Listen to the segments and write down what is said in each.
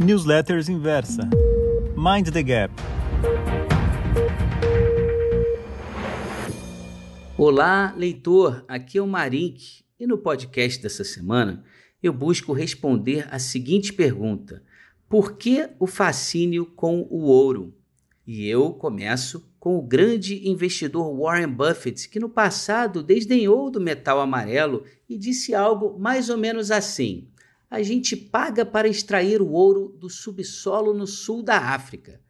Newsletters Inversa. Mind the Gap. Olá, leitor. Aqui é o Marink e no podcast dessa semana eu busco responder a seguinte pergunta: Por que o fascínio com o ouro? E eu começo com o grande investidor Warren Buffett, que no passado desdenhou do metal amarelo e disse algo mais ou menos assim: a gente paga para extrair o ouro do subsolo no sul da África.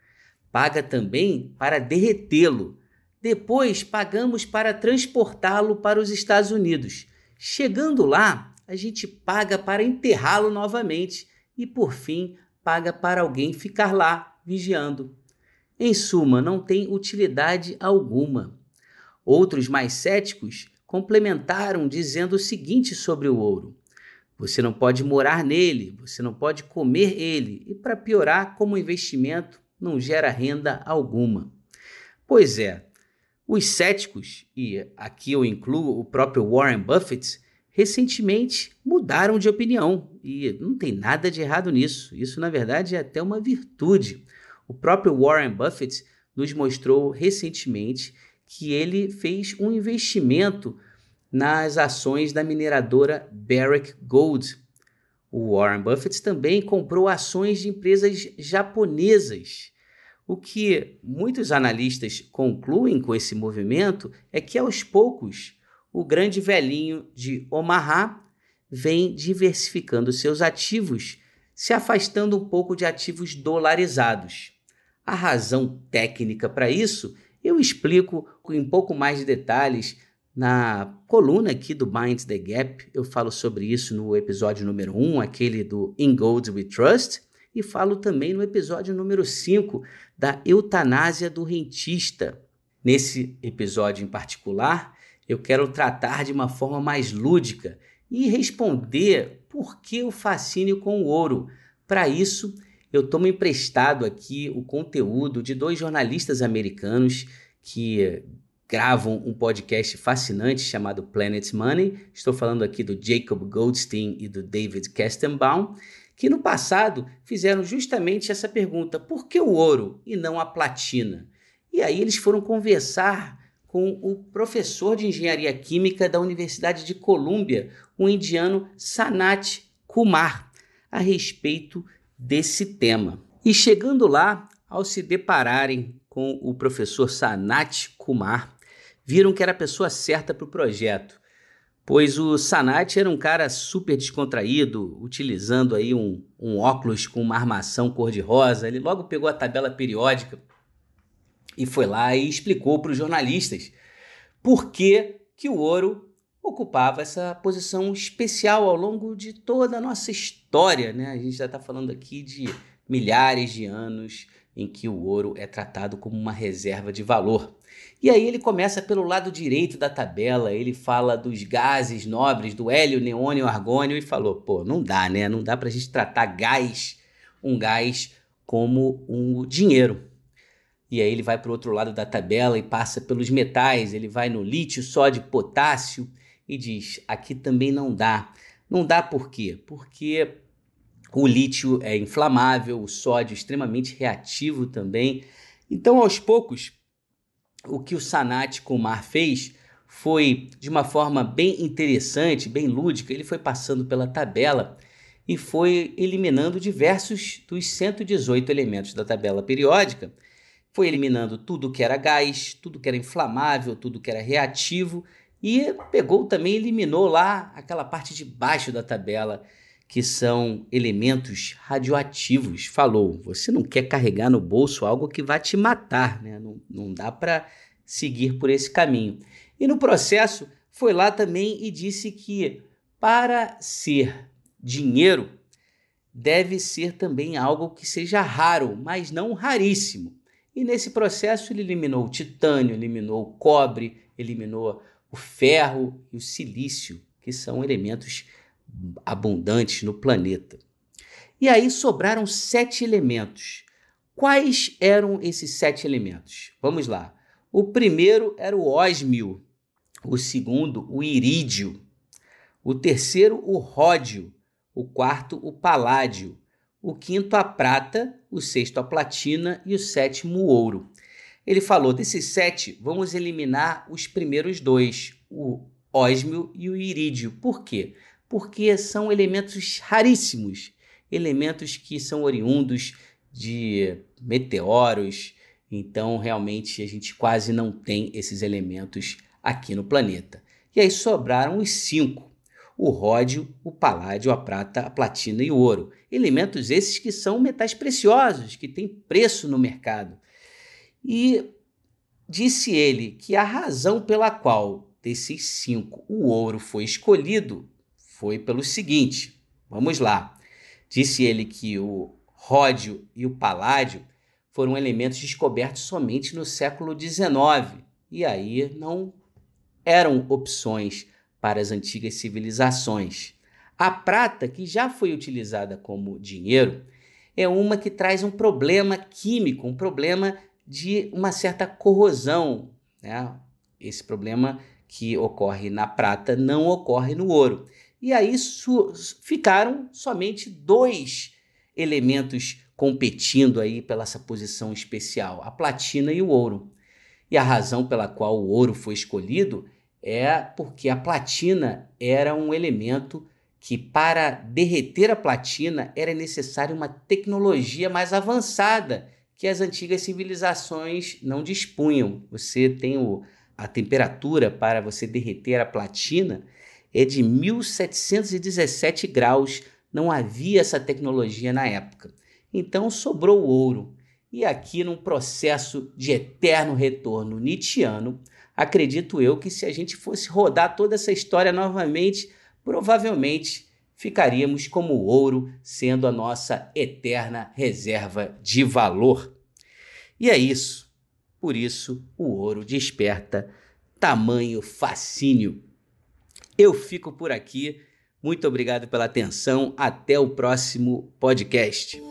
Paga também para derretê-lo. Depois pagamos para transportá-lo para os Estados Unidos. Chegando lá, a gente paga para enterrá-lo novamente e, por fim, paga para alguém ficar lá vigiando. Em suma, não tem utilidade alguma. Outros mais céticos complementaram dizendo o seguinte sobre o ouro: você não pode morar nele, você não pode comer ele, e para piorar, como investimento, não gera renda alguma. Pois é, os céticos, e aqui eu incluo o próprio Warren Buffett, recentemente mudaram de opinião e não tem nada de errado nisso. Isso, na verdade, é até uma virtude. O próprio Warren Buffett nos mostrou recentemente que ele fez um investimento nas ações da mineradora Barrick Gold. O Warren Buffett também comprou ações de empresas japonesas. O que muitos analistas concluem com esse movimento é que aos poucos o grande velhinho de Omaha vem diversificando seus ativos, se afastando um pouco de ativos dolarizados. A razão técnica para isso eu explico em pouco mais de detalhes na coluna aqui do Mind the Gap, eu falo sobre isso no episódio número 1, aquele do In Gold We Trust, e falo também no episódio número 5 da eutanásia do rentista. Nesse episódio em particular, eu quero tratar de uma forma mais lúdica e responder por que o fascínio com o ouro. Para isso, eu tomo emprestado aqui o conteúdo de dois jornalistas americanos que gravam um podcast fascinante chamado Planet Money. Estou falando aqui do Jacob Goldstein e do David Kestenbaum, que no passado fizeram justamente essa pergunta: por que o ouro e não a platina? E aí eles foram conversar com o professor de engenharia química da Universidade de Colômbia, o indiano Sanat Kumar, a respeito desse tema. E chegando lá, ao se depararem com o professor Sanat Kumar, viram que era a pessoa certa para o projeto, pois o Sanat era um cara super descontraído, utilizando aí um, um óculos com uma armação cor-de-rosa. Ele logo pegou a tabela periódica e foi lá e explicou para os jornalistas por que, que o ouro ocupava essa posição especial ao longo de toda a nossa história. Né? A gente já está falando aqui de milhares de anos em que o ouro é tratado como uma reserva de valor. E aí ele começa pelo lado direito da tabela, ele fala dos gases nobres, do hélio, neônio, argônio e falou, pô, não dá, né? Não dá pra gente tratar gás, um gás como um dinheiro. E aí ele vai para o outro lado da tabela e passa pelos metais, ele vai no lítio, sódio, potássio e diz: aqui também não dá. Não dá por quê? Porque o lítio é inflamável, o sódio extremamente reativo também. Então, aos poucos, o que o Sanat Kumar fez foi de uma forma bem interessante, bem lúdica. Ele foi passando pela tabela e foi eliminando diversos dos 118 elementos da tabela periódica. Foi eliminando tudo que era gás, tudo que era inflamável, tudo que era reativo e pegou também eliminou lá aquela parte de baixo da tabela que são elementos radioativos. Falou, você não quer carregar no bolso algo que vai te matar, né? não, não dá para seguir por esse caminho. E no processo, foi lá também e disse que para ser dinheiro, deve ser também algo que seja raro, mas não raríssimo. E nesse processo ele eliminou o titânio, eliminou o cobre, eliminou o ferro e o silício, que são elementos abundantes no planeta. E aí sobraram sete elementos. Quais eram esses sete elementos? Vamos lá. O primeiro era o ósmio, o segundo, o irídio, o terceiro, o ródio, o quarto, o paládio, o quinto a prata, o sexto a platina e o sétimo o ouro. Ele falou: desses sete, vamos eliminar os primeiros dois, o ósmio e o irídio. Por quê? Porque são elementos raríssimos, elementos que são oriundos de meteoros, então realmente a gente quase não tem esses elementos aqui no planeta. E aí sobraram os cinco: o ródio, o paládio, a prata, a platina e o ouro. Elementos esses que são metais preciosos, que têm preço no mercado. E disse ele que a razão pela qual desses cinco o ouro foi escolhido foi pelo seguinte: vamos lá. Disse ele que o ródio e o paládio foram elementos descobertos somente no século XIX e aí não eram opções para as antigas civilizações. A prata, que já foi utilizada como dinheiro, é uma que traz um problema químico, um problema de uma certa corrosão. Né? Esse problema que ocorre na prata não ocorre no ouro. E aí ficaram somente dois elementos competindo aí pela essa posição especial, a platina e o ouro. E a razão pela qual o ouro foi escolhido é porque a platina era um elemento que para derreter a platina era necessária uma tecnologia mais avançada que as antigas civilizações não dispunham. Você tem o, a temperatura para você derreter a platina é de 1717 graus. Não havia essa tecnologia na época. Então sobrou ouro. E aqui, num processo de eterno retorno nietzschiano, acredito eu que se a gente fosse rodar toda essa história novamente, provavelmente ficaríamos como ouro sendo a nossa eterna reserva de valor. E é isso. Por isso, o ouro desperta tamanho fascínio. Eu fico por aqui. Muito obrigado pela atenção. Até o próximo podcast.